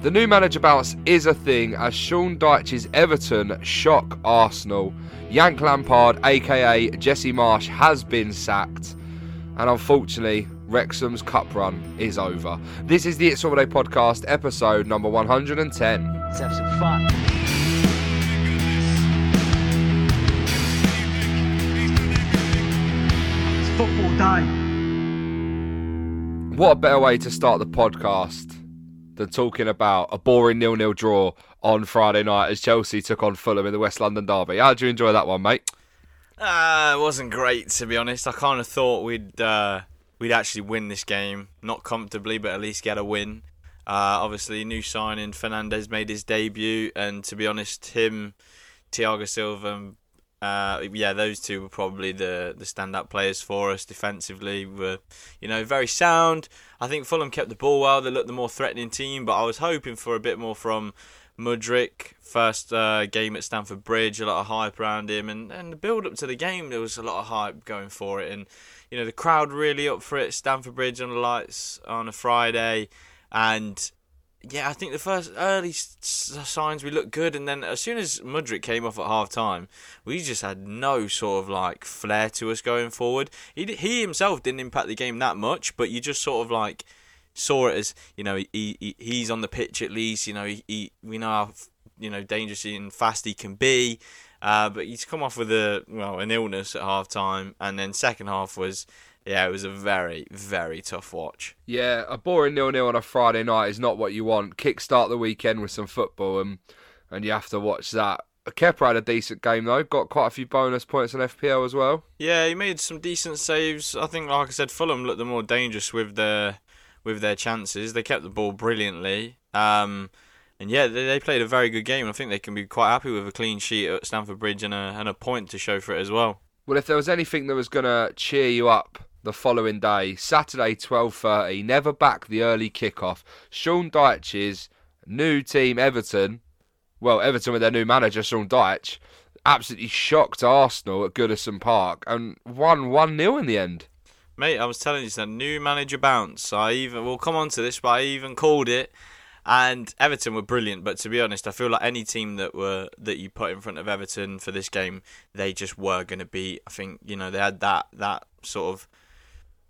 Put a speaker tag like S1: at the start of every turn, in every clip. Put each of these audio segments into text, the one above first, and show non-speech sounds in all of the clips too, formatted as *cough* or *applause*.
S1: The new manager bounce is a thing as Sean Dyche's Everton shock Arsenal. Yank Lampard, aka Jesse Marsch, has been sacked. And unfortunately, Wrexham's cup run is over. This is the It's All Day podcast, episode number 110.
S2: Let's have some fun. It's football day.
S1: What a better way to start the podcast than talking about a boring nil-nil draw on Friday night as Chelsea took on Fulham in the West London derby. How did you enjoy that one, mate?
S3: Uh, it wasn't great to be honest. I kind of thought we'd uh, we'd actually win this game, not comfortably, but at least get a win. Uh, obviously, new signing Fernandez made his debut, and to be honest, him, Thiago Silva, uh, yeah, those two were probably the the stand-up players for us defensively. Were you know very sound. I think Fulham kept the ball well. They looked the more threatening team, but I was hoping for a bit more from Mudryk. First uh, game at Stamford Bridge, a lot of hype around him, and and the build up to the game, there was a lot of hype going for it, and you know the crowd really up for it. Stamford Bridge on the lights on a Friday, and yeah, I think the first early signs we looked good, and then as soon as Mudryk came off at half time, we just had no sort of like flair to us going forward. He he himself didn't impact the game that much, but you just sort of like saw it as you know he, he he's on the pitch at least. You know he, he we know how you know dangerous and fast he can be. Uh, but he's come off with a well an illness at half time, and then second half was yeah, it was a very, very tough watch.
S1: Yeah, a boring nil-nil on a Friday night is not what you want. Kickstart the weekend with some football, and and you have to watch that. Kepa had a decent game though. Got quite a few bonus points on FPL as well.
S3: Yeah, he made some decent saves. I think, like I said, Fulham looked the more dangerous with their with their chances. They kept the ball brilliantly. Um, and yeah, they, they played a very good game. I think they can be quite happy with a clean sheet at Stamford Bridge and a and a point to show for it as well.
S1: Well, if there was anything that was going to cheer you up the following day, Saturday 12:30. Never back the early kickoff. Sean Dyche's new team, Everton. Well, Everton with their new manager, Sean Dyche, absolutely shocked Arsenal at Goodison Park and won one 0 in the end.
S3: Mate, I was telling you, it's a new manager bounce. I even we'll come on to this, but I even called it. And Everton were brilliant, but to be honest, I feel like any team that were that you put in front of Everton for this game, they just were going to beat. I think you know they had that that sort of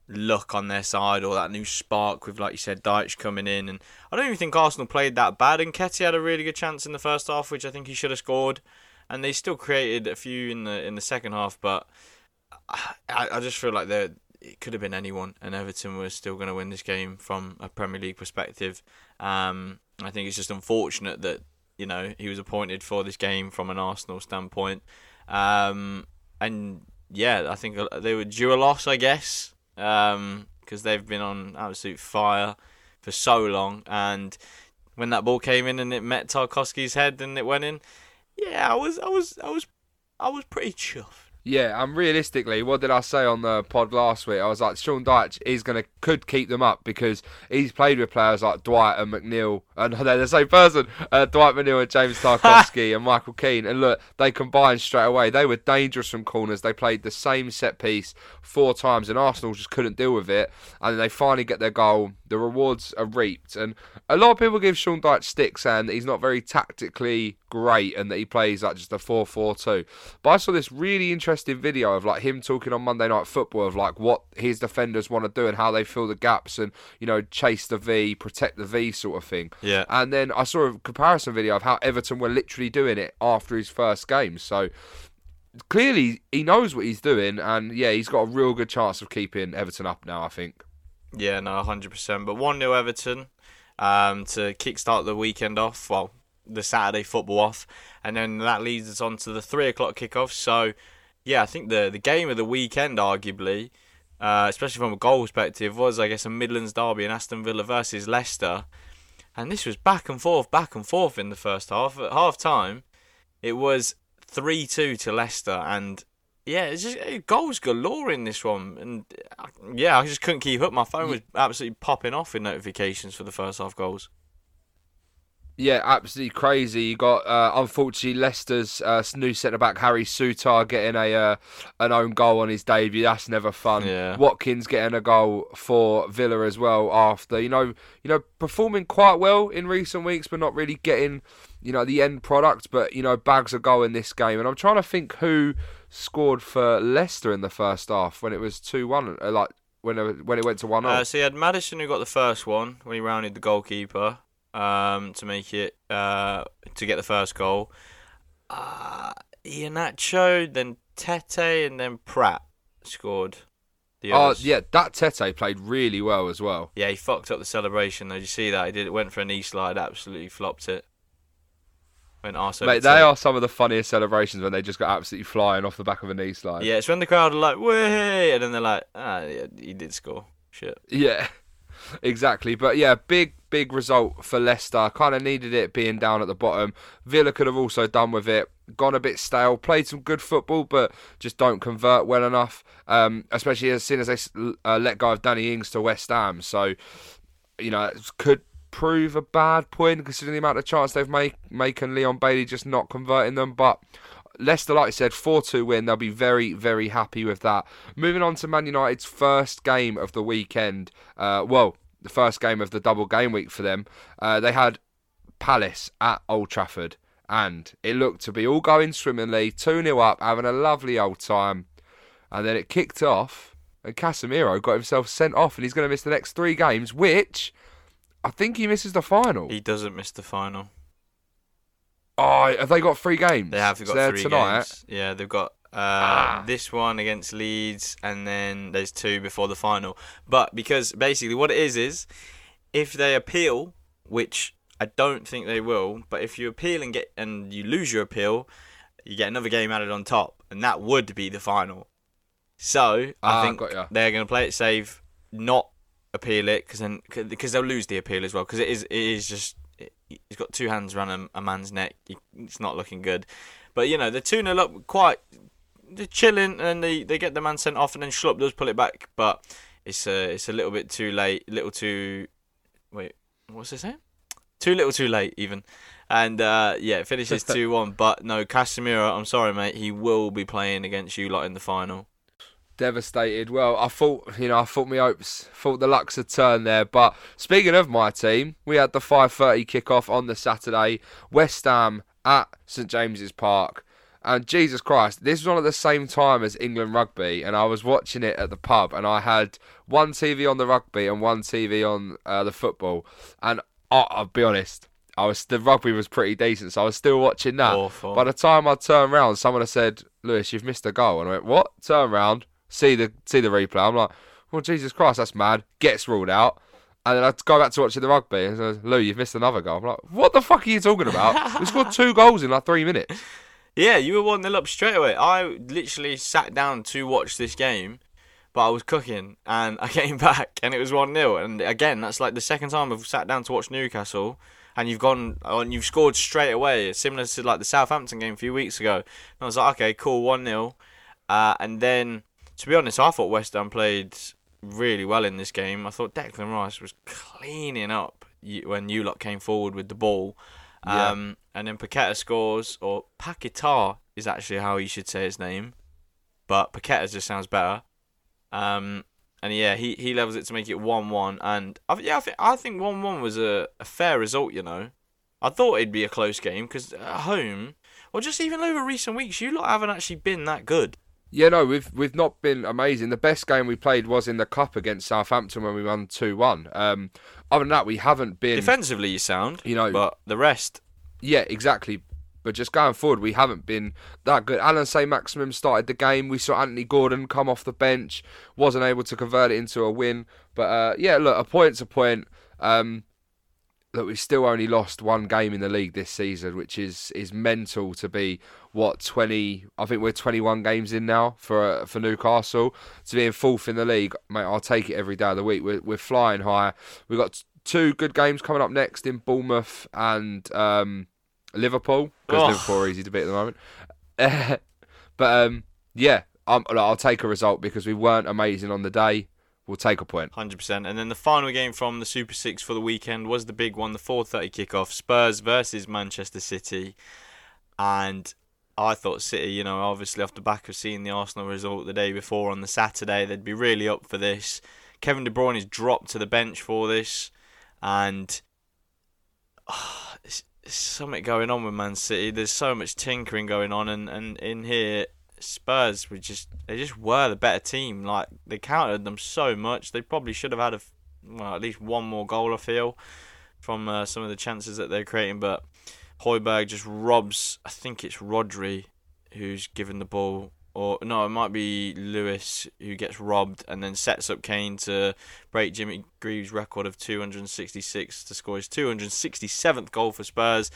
S3: look on their side or that new spark with, like you said, Dyche coming in. And I don't even think Arsenal played that bad. And Ketty had a really good chance in the first half, which I think he should have scored. And they still created a few in the in the second half, but I, I just feel like it could have been anyone, and Everton was still going to win this game from a Premier League perspective. Um, I think it's just unfortunate that you know he was appointed for this game from an Arsenal standpoint. Um, and yeah, I think they were due a loss, I guess because um, they've been on absolute fire for so long. And when that ball came in and it met Tarkowski's head and it went in, yeah, I was, I was, I was, I was pretty chuffed.
S1: Yeah, and realistically, what did I say on the pod last week? I was like, Sean Dyche is gonna could keep them up because he's played with players like Dwight and McNeil, and *laughs* they're the same person, uh, Dwight McNeil and James *laughs* Tarkowski and Michael Keane. And look, they combined straight away. They were dangerous from corners. They played the same set piece four times, and Arsenal just couldn't deal with it. And they finally get their goal. The rewards are reaped, and a lot of people give Sean Dyche sticks and that he's not very tactically great and that he plays like just a 4-4-2. But I saw this really interesting video of like him talking on Monday Night Football of like what his defenders want to do and how they fill the gaps and you know chase the V, protect the V sort of thing.
S3: Yeah.
S1: And then I saw a comparison video of how Everton were literally doing it after his first game. So clearly he knows what he's doing and yeah, he's got a real good chance of keeping Everton up now, I think.
S3: Yeah, no, 100%. But 1 0 Everton um, to kickstart the weekend off. Well, the Saturday football off, and then that leads us on to the three o'clock kickoff. So, yeah, I think the the game of the weekend, arguably, uh, especially from a goal perspective, was I guess a Midlands derby in Aston Villa versus Leicester, and this was back and forth, back and forth in the first half. At half time, it was three two to Leicester, and yeah, it's just goals galore in this one, and uh, yeah, I just couldn't keep up. My phone was absolutely popping off in notifications for the first half goals.
S1: Yeah, absolutely crazy. You got uh, unfortunately Leicester's uh, new centre back Harry Souttar getting a uh, an own goal on his debut. That's never fun.
S3: Yeah.
S1: Watkins getting a goal for Villa as well after you know you know performing quite well in recent weeks, but not really getting you know the end product. But you know bags a goal in this game, and I'm trying to think who scored for Leicester in the first half when it was two one. Like when it, when it went to one
S3: Uh,
S1: 0
S3: so you had Maddison who got the first one when he rounded the goalkeeper um, to make it uh, to get the first goal. Uh, Iheanacho, then Tete, and then Praet scored. The
S1: Oh
S3: others.
S1: yeah, that Tete played really well as well.
S3: Yeah, he fucked up the celebration. though. Did you see that? He did. It Went for a knee slide, absolutely flopped it. Went arse
S1: Mate, they are some of the funniest celebrations when they just got absolutely flying off the back of a knee slide.
S3: Yeah, it's when the crowd are like, "Way!" and then they're like, "Ah, yeah, he did score." Shit.
S1: Yeah, exactly. But yeah, big, big result for Leicester. Kind of needed it being down at the bottom. Villa could have also done with it. Gone a bit stale. Played some good football, but just don't convert well enough. Um, especially as soon as they uh, let go of Danny Ings to West Ham. So, you know, could prove a bad point considering the amount of chance they've made making Leon Bailey just not converting them. But Leicester, like I said, 4 2 win. They'll be very, very happy with that. Moving on to Man United's first game of the weekend. Uh, well, the first game of the double game week for them. Uh, they had Palace at Old Trafford. And it looked to be all going swimmingly, 2 0 up, having a lovely old time. And then it kicked off, and Casemiro got himself sent off, and he's going to miss the next three games, which I think he misses the final.
S3: He doesn't miss the final.
S1: Oh, have they got three games?
S3: They have
S1: So
S3: got
S1: they're
S3: three
S1: tonight.
S3: games. Yeah, they've got uh,
S1: Ah.
S3: this one against Leeds, and then there's two before the final. But because basically what it is is, if they appeal, which I don't think they will, but if you appeal and get and you lose your appeal, you get another game added on top, and that would be the final. So
S1: Ah,
S3: I think they're going to play it safe, not appeal it, because then because they'll lose the appeal as well, because it is it is just he's got two hands around a, a man's neck. He, it's not looking good. But you know the two 0 up quite. They're chilling and they, they get the man sent off and then Schlupp does pull it back, but it's a it's a little bit too late, little too. Wait, what's it saying? Too little, too late, even. And uh, yeah, it finishes *laughs* two one. But no, Casemiro, I'm sorry, mate. He will be playing against you lot in the final.
S1: Devastated. Well, I thought, you know, I thought my hopes, thought the lucks had turned there. But speaking of my team, we had the 5:30 kickoff on the Saturday. West Ham at St James's Park, and Jesus Christ, this was on at the same time as England rugby, and I was watching it at the pub, and I had one TV on the rugby and one TV on uh, the football, and I, I'll be honest. I was the rugby was pretty decent, so I was still watching that.
S3: Awful.
S1: By the time I turned round, someone had said, "Lewis, you've missed a goal," and I went, "What?" Turn round, see the see the replay. I'm like, "Well, Jesus Christ, that's mad." Gets ruled out, and then I go back to watching the rugby, and says, "Lou, you've missed another goal." I'm like, "What the fuck are you talking about? we scored *laughs* two goals in like three minutes."
S3: Yeah, you were 1 0 up straight away. I literally sat down to watch this game, but I was cooking and *laughs* I came back and it was 1 0. And again, that's like the second time I've sat down to watch Newcastle and you've gone and you've scored straight away, similar to like the Southampton game a few weeks ago. And I was like, okay, cool, 1 0. Uh, and then, to be honest, I thought West Ham played really well in this game. I thought Declan Rice was cleaning up when Ulot came forward with the ball.
S1: Yeah.
S3: Um, and then Paqueta scores, or Paquetar is actually how you should say his name, but Paqueta just sounds better. Um, and yeah, he, he levels it to make it one one, and I, yeah, I think I think one one was a, a fair result. You know, I thought it'd be a close game because at home, or just even over recent weeks, you lot haven't actually been that good.
S1: Yeah, no, we've we've not been amazing. The best game we played was in the cup against Southampton when we won two one. Um, other than that, we haven't been.
S3: Defensively, you sound,
S1: You know-
S3: but the rest,
S1: Yeah, exactly. But just going forward, we haven't been that good. Allan Saint-Maximin started the game. We saw Anthony Gordon come off the bench, wasn't able to convert it into a win. But uh, yeah, look, a point's a point. Um, look, we've still only lost one game in the league this season, which is is mental to be what twenty. I think we're twenty one games in now for uh, for Newcastle to be in fourth in the league. Mate, I'll take it every day of the week. We're we're flying higher. We've got two good games coming up next in Bournemouth and um, Liverpool because
S3: Oh.
S1: Liverpool are easy to beat at the moment. *laughs* but um, yeah, I'm, I'll take a result because we weren't amazing on the day. We'll take a point.
S3: Hundred percent. And then the final game from the Super Six for the weekend was the big one, the 4:30 kickoff: Spurs versus Manchester City. And I thought City, you know, obviously off the back of seeing the Arsenal result the day before on the Saturday, they'd be really up for this. Kevin De Bruyne is dropped to the bench for this, and *sighs* oh, something going on with Man City. There's so much tinkering going on, and, and in here, Spurs were just they just were the better team. Like they countered them so much. They probably should have had a well at least one more goal. I feel from uh, some of the chances that they're creating, but Højbjerg just robs. I think it's Rodri who's given the ball, or no, it might be Lewis who gets robbed and then sets up Kane to break Jimmy Greaves' record of 266 to score his 267th goal for Spurs.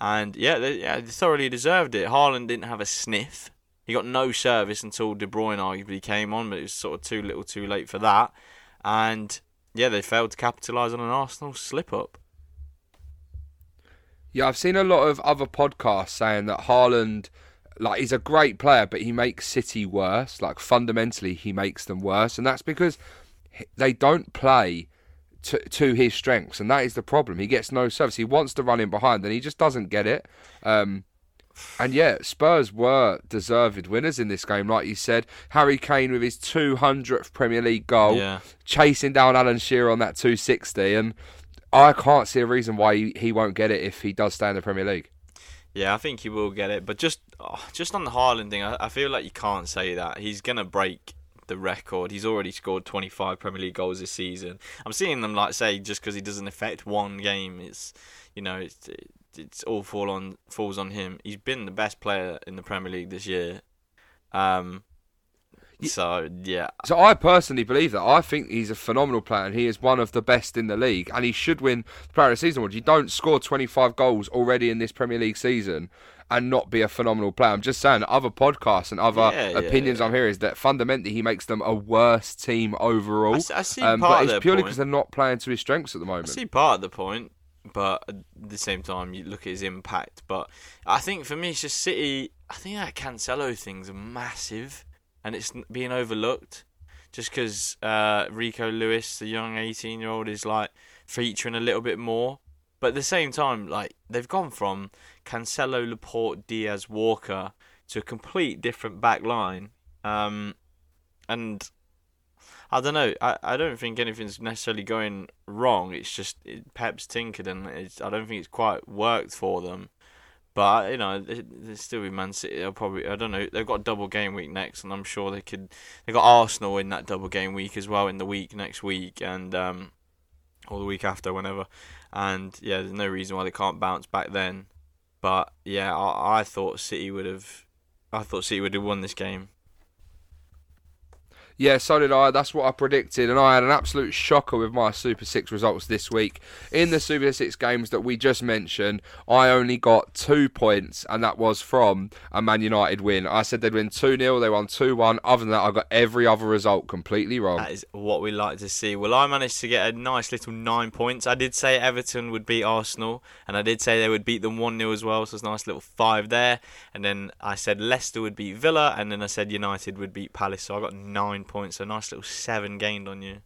S3: And yeah, they, yeah, they thoroughly deserved it. Haaland didn't have a sniff. He got no service until De Bruyne arguably came on, but it was sort of too little, too late for that. And yeah, they failed to capitalise on an Arsenal slip up.
S1: Yeah, I've seen a lot of other podcasts saying that Haaland, like, he's a great player, but he makes City worse. Like, fundamentally, he makes them worse, and that's because they don't play to, to his strengths, and that is the problem. He gets no service. He wants to run in behind, and he just doesn't get it. Um, and yeah, Spurs were deserved winners in this game, like you said. Harry Kane with his 200th Premier League goal,
S3: Yeah.
S1: chasing down Alan Shearer on that 260, and I can't see a reason why he, he won't get it if he does stay in the Premier League.
S3: Yeah, I think he will get it. But just oh, just on the Haaland thing, I, I feel like you can't say that. He's going to break the record. He's already scored 25 Premier League goals this season. I'm seeing them like say just because he doesn't affect one game, it's you know it's it's all fall on falls on him. He's been the best player in the Premier League this year. Um, so yeah,
S1: So I personally believe that. I think he's a phenomenal player and he is one of the best in the league and he should win the Player of the Season award. You don't score 25 goals already in this Premier League season and not be a phenomenal player. I'm just saying other podcasts and other
S3: Yeah, yeah,
S1: opinions I'm hearing is that fundamentally he makes them a worse team overall.
S3: I see
S1: um,
S3: part
S1: but
S3: of
S1: it's purely because they're not playing to his strengths at the moment.
S3: I see part of the point, but at the same time, you look at his impact. But I think for me, it's just City. I think that Cancelo thing's massive, and it's being overlooked. Just because uh, Rico Lewis, the young 18-year-old, is like featuring a little bit more. But at the same time, like they've gone from Cancelo, Laporte, Dias, Walker to a complete different back line. Um, and I don't know. I, I don't think anything's necessarily going wrong. It's just it, Pep's tinkered, and I don't think it's quite worked for them. But you know, they they still be Man City. They'll probably I don't know. They've got a double game week next, and I'm sure they could. They got Arsenal in that double game week as well in the week next week, and um, or the week after, whenever. And yeah, there's no reason why they can't bounce back then. But yeah, I, I thought City would have. I thought City would have won this game.
S1: Yeah, so did I. That's what I predicted, and I had an absolute shocker with my Super Six results this week. In the Super Six games that we just mentioned, I only got two points, and that was from a Man United win. I said they'd win 2 0, they won 2 1. Other than that, I got every other result completely wrong.
S3: That is what we like to see. Well, I managed to get a nice little nine points. I did say Everton would beat Arsenal, and I did say they would beat them 1 0 as well, so it's a nice little five there. And then I said Leicester would beat Villa, and then I said United would beat Palace, so I got nine points, a nice little seven gained on you.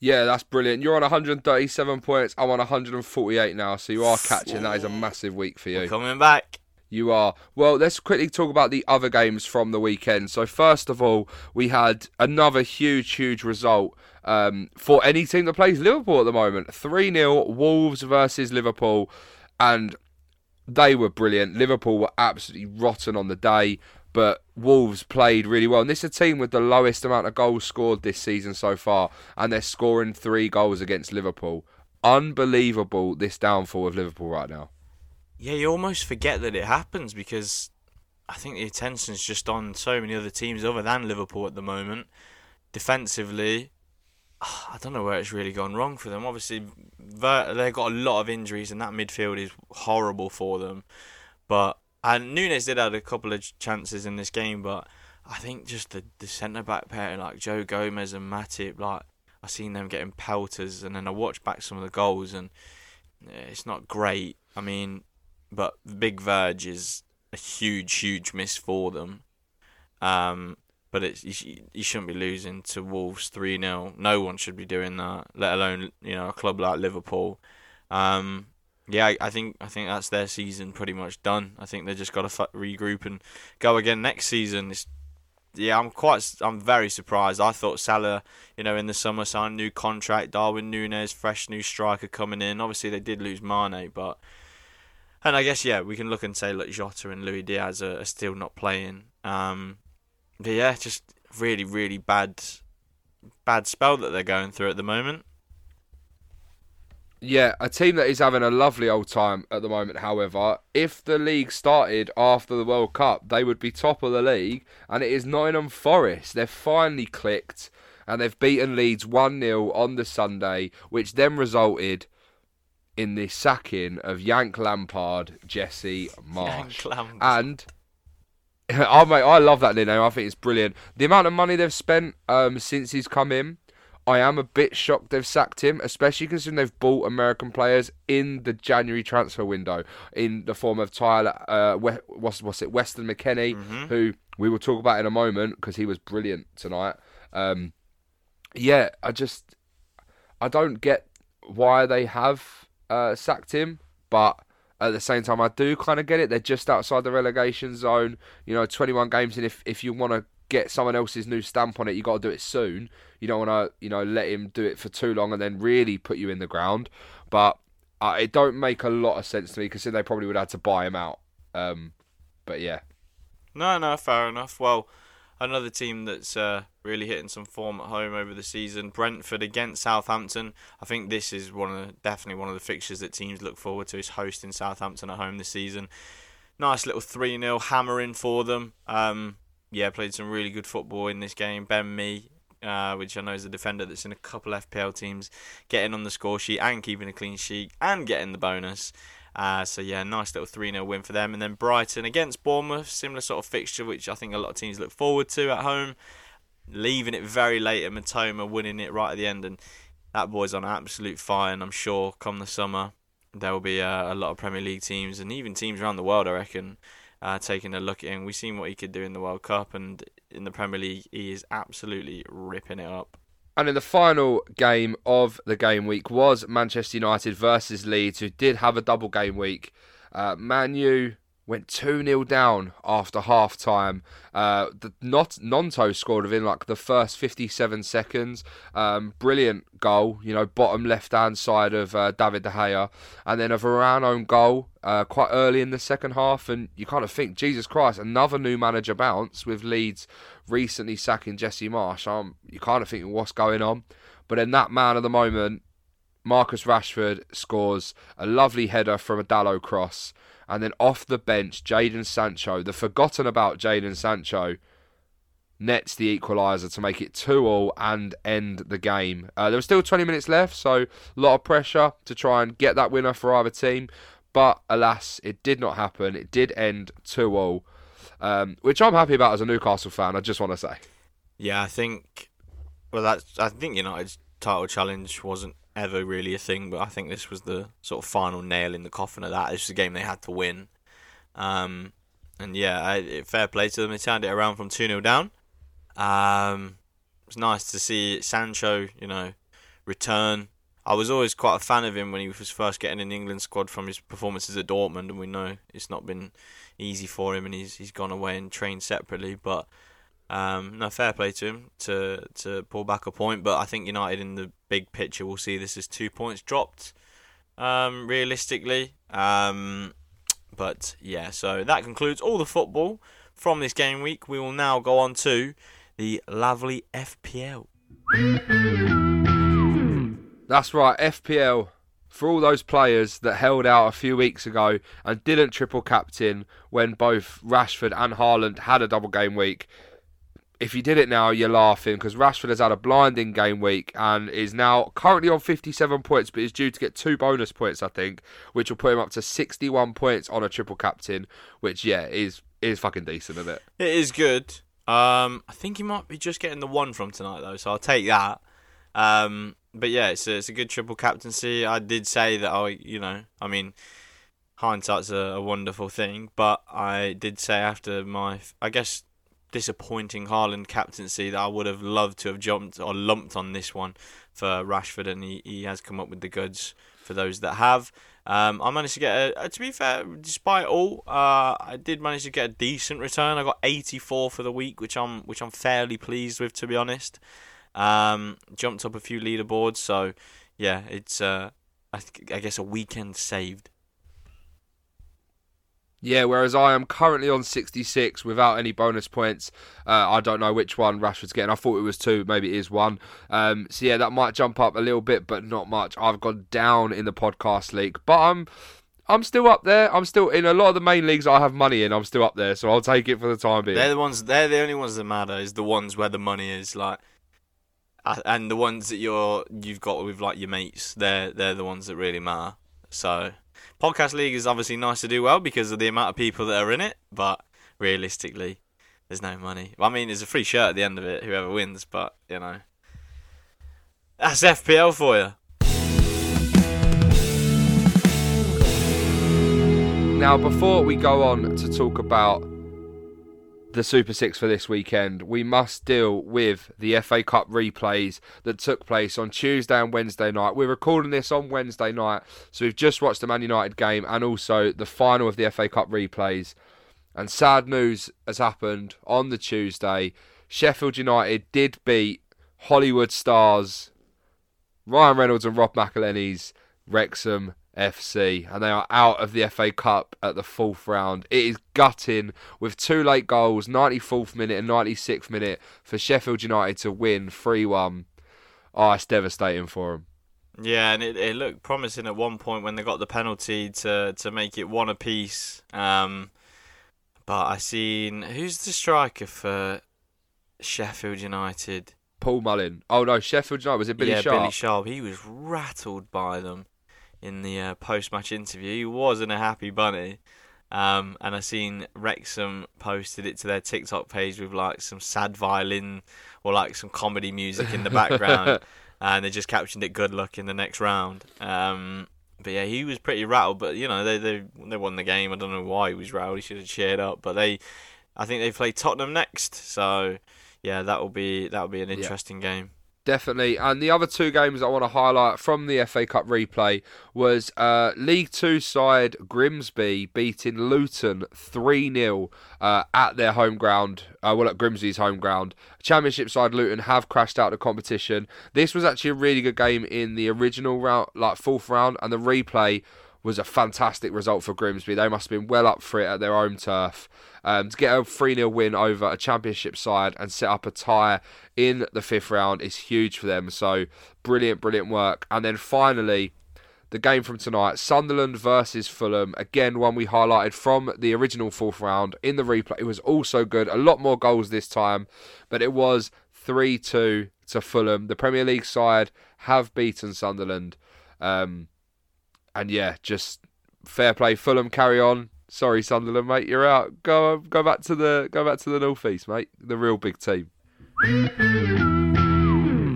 S1: Yeah, that's brilliant. You're on 137 points. I'm on 148 now, so you are catching. That is a massive week for you.
S3: We're coming back.
S1: You are. Well, let's quickly talk about the other games from the weekend. So, first of all, we had another huge, huge result um, for any team that plays Liverpool at the moment 3 0 Wolves versus Liverpool. And they were brilliant. Liverpool were absolutely rotten on the day, but Wolves played really well. And this is a team with the lowest amount of goals scored this season so far, and they're scoring three goals against Liverpool. Unbelievable, this downfall of Liverpool right now.
S3: Yeah, you almost forget that it happens because I think the attention's just on so many other teams other than Liverpool at the moment. Defensively, *sighs* I don't know where it's really gone wrong for them. Obviously, they've got a lot of injuries, and that midfield is horrible for them. But and Nunez did have a couple of chances in this game, but I think just the, the centre back pair like Joe Gomez and Matip, like I seen them getting pelters, and then I watched back some of the goals, and it's not great. I mean, but Big Verge is a huge, huge miss for them. Um, but it's you, you shouldn't be losing to Wolves three 0 No one should be doing that, let alone you know a club like Liverpool. Um, yeah, I, I think I think that's their season pretty much done. I think they just got to f- regroup and go again next season. It's, yeah, I'm quite I'm very surprised. I thought Salah, you know, in the summer signed new contract. Darwin Nunez, fresh new striker coming in. Obviously they did lose Mane, but and I guess yeah, we can look and say look, Jota and Luis Diaz are, are still not playing. Um, but yeah, just really really bad bad spell that they're going through at the moment.
S1: Yeah, a team that is having a lovely old time at the moment, however, if the league started after the World Cup, they would be top of the league, and it is Nottingham Forest. They've finally clicked, and they've beaten Leeds 1 0 on the Sunday, which then resulted in the sacking of Yank Lampard, Jesse Marsch.
S3: Yank
S1: And. I *laughs* mate, I love that nickname. I think it's brilliant. The amount of money they've spent um, since he's come in, I am a bit shocked they've sacked him, especially considering they've bought American players in the January transfer window in the form of Tyler, uh, what's, what's it, Weston McKennie, who we will talk about in a moment because he was brilliant tonight. Um, yeah, I just, I don't get why they have uh, sacked him, but at the same time, I do kind of get it. They're just outside the relegation zone. You know, 21 games, and if if you want to get someone else's new stamp on it, you got to do it soon. You don't want to, you know, let him do it for too long and then really put you in the ground. But uh, it don't make a lot of sense to me because they probably would have to buy him out. Um, but yeah,
S3: No, no, fair enough. Well, another team that's uh, really hitting some form at home over the season, Brentford against Southampton. I think this is one of the, definitely one of the fixtures that teams look forward to is hosting Southampton at home this season. Nice little 3 0 hammering for them. Um, yeah, played some really good football in this game. Ben Mee, uh, which I know is a defender that's in a couple FPL teams, getting on the score sheet and keeping a clean sheet and getting the bonus. Uh, so yeah, nice little 3 0 win for them. And then Brighton against Bournemouth, similar sort of fixture, which I think a lot of teams look forward to at home. Leaving it very late at Mitoma, winning it right at the end, and that boy's on absolute fire. And I'm sure come the summer there will be uh, a lot of Premier League teams and even teams around the world, I reckon, uh, taking a look at him. We've seen what he could do in the World Cup, and in the Premier League, he is absolutely ripping it up.
S1: And in the final game of the game week was Manchester United versus Leeds, who did have a double game week. Uh, Man U went 2 0 down after half time. Uh, not Gnonto scored within like the first 57 seconds. Um, brilliant goal, you know, bottom left hand side of uh, David De Gea. And then a Varane own goal uh, quite early in the second half. And you kind of think, Jesus Christ, another new manager bounce with Leeds recently sacking Jesse Marsch. Um, you kind of think, what's going on? But then that man of the moment, Marcus Rashford scores a lovely header from a Dalot cross. And then off the bench, Jadon Sancho, the forgotten about Jadon Sancho, nets the equaliser to make it 2 all and end the game. Uh, there was still 20 minutes left, so a lot of pressure to try and get that winner for either team. But alas, it did not happen. It did end 2 all, um, which I'm happy about as a Newcastle fan, I just want to say.
S3: Yeah, I think. Well, that's. I think United's title challenge wasn't ever really a thing, but I think this was the sort of final nail in the coffin of that. It's a game they had to win. Um, and yeah, I, fair play to them. They turned it around from 2 0 down. Um, it was nice to see Sancho, you know, return. I was always quite a fan of him when he was first getting in the England squad from his performances at Dortmund, and we know it's not been easy for him, and he's he's gone away and trained separately. But um, no, fair play to him to to pull back a point. But I think United in the big picture will see this as two points dropped. Um, realistically, um, but yeah. So that concludes all the football from this game week. We will now go on to the lovely FPL.
S1: That's right, FPL. For all those players that held out a few weeks ago and didn't triple captain when both Rashford and Haaland had a double game week, if you did it now, you're laughing because Rashford has had a blinding game week and is now currently on 57 points, but is due to get two bonus points, I think, which will put him up to 61 points on a triple captain, which yeah is is fucking decent, isn't it?
S3: It is good. Um, I think he might be just getting the one from tonight though, so I'll take that. Um, but yeah, it's a, it's a good triple captaincy. I did say that I, you know, I mean, hindsight's a, a wonderful thing, but I did say after my, I guess, disappointing Haaland captaincy that I would have loved to have jumped or lumped on this one for Rashford, and he, he has come up with the goods for those that have. Um, I managed to get a, to be fair, despite all, uh, I did manage to get a decent return. I got 84 for the week, which I'm which I'm fairly pleased with, to be honest. Um, jumped up a few leaderboards, so yeah, it's uh, I, th- I guess a weekend saved.
S1: Yeah, whereas I am currently on 66 without any bonus points. Uh, I don't know which one Rashford's getting. I thought it was two, maybe it is one. Um, so yeah, that might jump up a little bit, but not much. I've gone down in the podcast league, but I'm I'm still up there. I'm still in a lot of the main leagues I have money in. I'm still up there, so I'll take it for the time being.
S3: They're the ones. They're the only ones that matter. Is the ones where the money is like, uh, and the ones that you're you've got with like your mates. They're they're the ones that really matter. So Podcast League is obviously nice to do well because of the amount of people that are in it, but realistically, there's no money. I mean, there's a free shirt at the end of it, whoever wins, but, you know. That's FPL for you.
S1: Now, before we go on to talk about the Super Six for this weekend, we must deal with the FA Cup replays that took place on Tuesday and Wednesday night. We're recording this on Wednesday night, so we've just watched the Man United game and also the final of the FA Cup replays. And sad news has happened on the Tuesday. Sheffield United did beat Hollywood stars Ryan Reynolds and Rob McElhenney's Wrexham FC, and they are out of the FA Cup at the fourth round. It is gutting with two late goals, 94th minute and 96th minute, for Sheffield United to win 3 1. Oh, it's devastating for them.
S3: Yeah, and it, it looked promising at one point when they got the penalty to, to make it one apiece. Um, but I seen who's the striker for Sheffield United?
S1: Paul Mullin. Oh no, Sheffield United was it Billy
S3: yeah,
S1: Sharp?
S3: Billy Sharp. He was rattled by them in the uh, post-match interview. He wasn't a happy bunny. Um, and I seen Wrexham posted it to their TikTok page with like some sad violin or like some comedy music in the background, *laughs* and they just captioned it "Good luck in the next round." Um, but yeah, he was pretty rattled. But you know, they they they won the game. I don't know why he was rattled. He should have cheered up. But they, I think they play Tottenham next. So yeah, that will be that will be an interesting yeah. game.
S1: Definitely. And the other two games I want to highlight from the FA Cup replay was uh, League Two side Grimsby beating Luton 3 0 uh, at their home ground. Uh, well, at Grimsby's home ground. Championship side Luton have crashed out of the competition. This was actually a really good game in the original round, like fourth round, and the replay was a fantastic result for Grimsby. They must have been well up for it at their home turf. Um, to get a 3 0 win over a championship side and set up a tie in the fifth round is huge for them. So, brilliant, brilliant work. And then finally, the game from tonight Sunderland versus Fulham. Again, one we highlighted from the original fourth round in the replay. It was also good. A lot more goals this time, but it was 3 2 to Fulham. The Premier League side have beaten Sunderland. Um, and yeah, just fair play. Fulham carry on. Sorry, Sunderland, mate, you're out. Go go back to the go back to the northeast, mate. The real big team.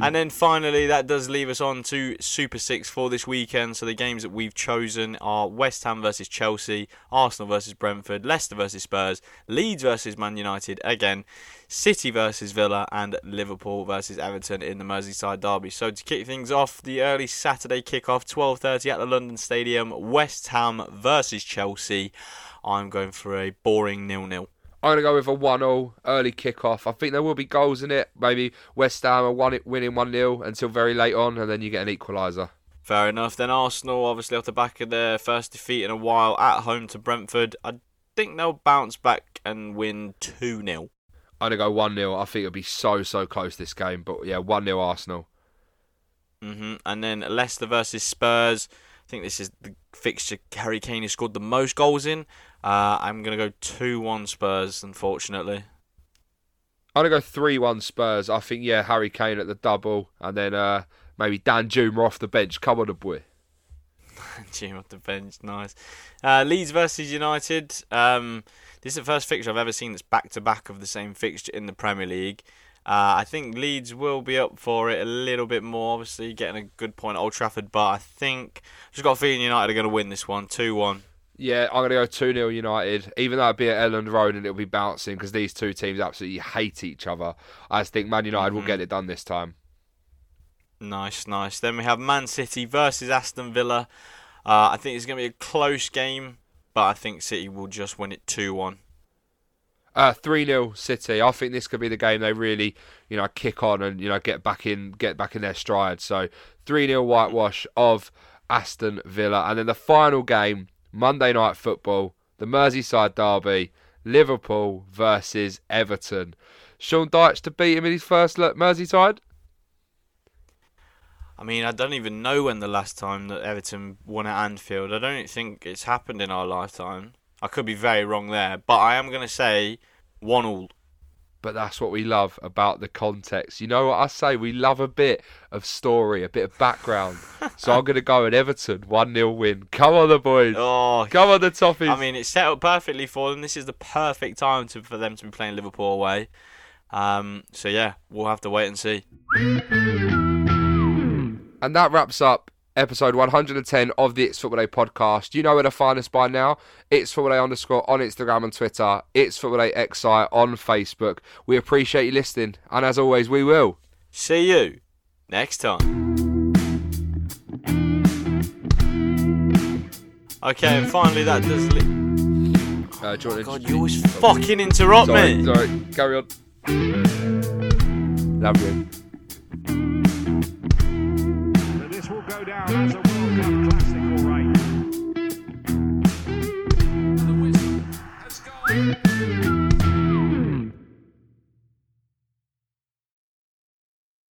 S3: And then finally, that does leave us on to Super Six for this weekend. So the games that we've chosen are West Ham versus Chelsea, Arsenal versus Brentford, Leicester versus Spurs, Leeds versus Man United again, City versus Villa, and Liverpool versus Everton in the Merseyside derby. So to kick things off, the early Saturday kickoff, 12:30 at the London Stadium, West Ham versus Chelsea. I'm going for a boring nil-nil.
S1: I'm going to go with a 1 0 early kick-off. I think there will be goals in it. Maybe West Ham are one, winning 1 0 until very late on, and then you get an equaliser.
S3: Fair enough. Then Arsenal, obviously, off the back of their first defeat in a while at home to Brentford, I think they'll bounce back and win 2 0.
S1: I'm going to go 1 0. I think it'll be so, so close this game. But yeah, 1 0 Arsenal.
S3: hmm And then Leicester versus Spurs. I think this is the fixture Harry Kane has scored the most goals in. Uh, I'm going to go 2 1 Spurs, unfortunately.
S1: I'm going to go 3 1 Spurs. I think, yeah, Harry Kane at the double, and then uh, maybe Danjuma off the bench. Come on, the boy. *laughs*
S3: Jim off the bench, nice. Uh, Leeds versus United. Um, this is the first fixture I've ever seen that's back to back of the same fixture in the Premier League. Uh, I think Leeds will be up for it a little bit more. Obviously, getting a good point at Old Trafford, but I think I've just got a feeling United are going to win this one, two one.
S1: Yeah, I'm going to go 2 0 United, even though it'll be at Elland Road and it'll be bouncing because these two teams absolutely hate each other. I just think Man United will
S3: Mhm.
S1: get it done this time.
S3: Nice, nice. Then we have Man City versus Aston Villa. Uh, I think it's going to be a close game, but I think City will just win it 2 1.
S1: Uh, 3 0 City. I think this could be the game they really, you know, kick on and, you know, get back in get back in their stride. So 3 0 whitewash of Aston Villa. And then the final game, Monday night football, the Merseyside derby, Liverpool versus Everton. Sean Dyche to beat him in his first look, Merseyside?
S3: I mean, I don't even know when the last time that Everton won at Anfield. I don't think it's happened in our lifetime. I could be very wrong there, but I am going to say 1 all.
S1: But that's what we love about the context. You know what I say? We love a bit of story, a bit of background. *laughs* so I'm going to go at Everton, 1 0 win. Come on, the boys.
S3: Oh,
S1: Come on, the Toffees.
S3: I mean, it's set up perfectly for them. This is the perfect time to, for them to be playing Liverpool away. Um, so yeah, we'll have to wait and see.
S1: And that wraps up episode 110 of the It's Football Day podcast. You know where to find us by now. It's Football Day underscore on Instagram and Twitter. It's Football Day XI on Facebook. We appreciate you listening. And as always, we will.
S3: See you next time. Okay, and finally that does. Li-
S1: Uh, do you want
S3: God, you always fucking interrupt
S1: sorry,
S3: me.
S1: sorry. Carry on. Love you.
S2: Down. As a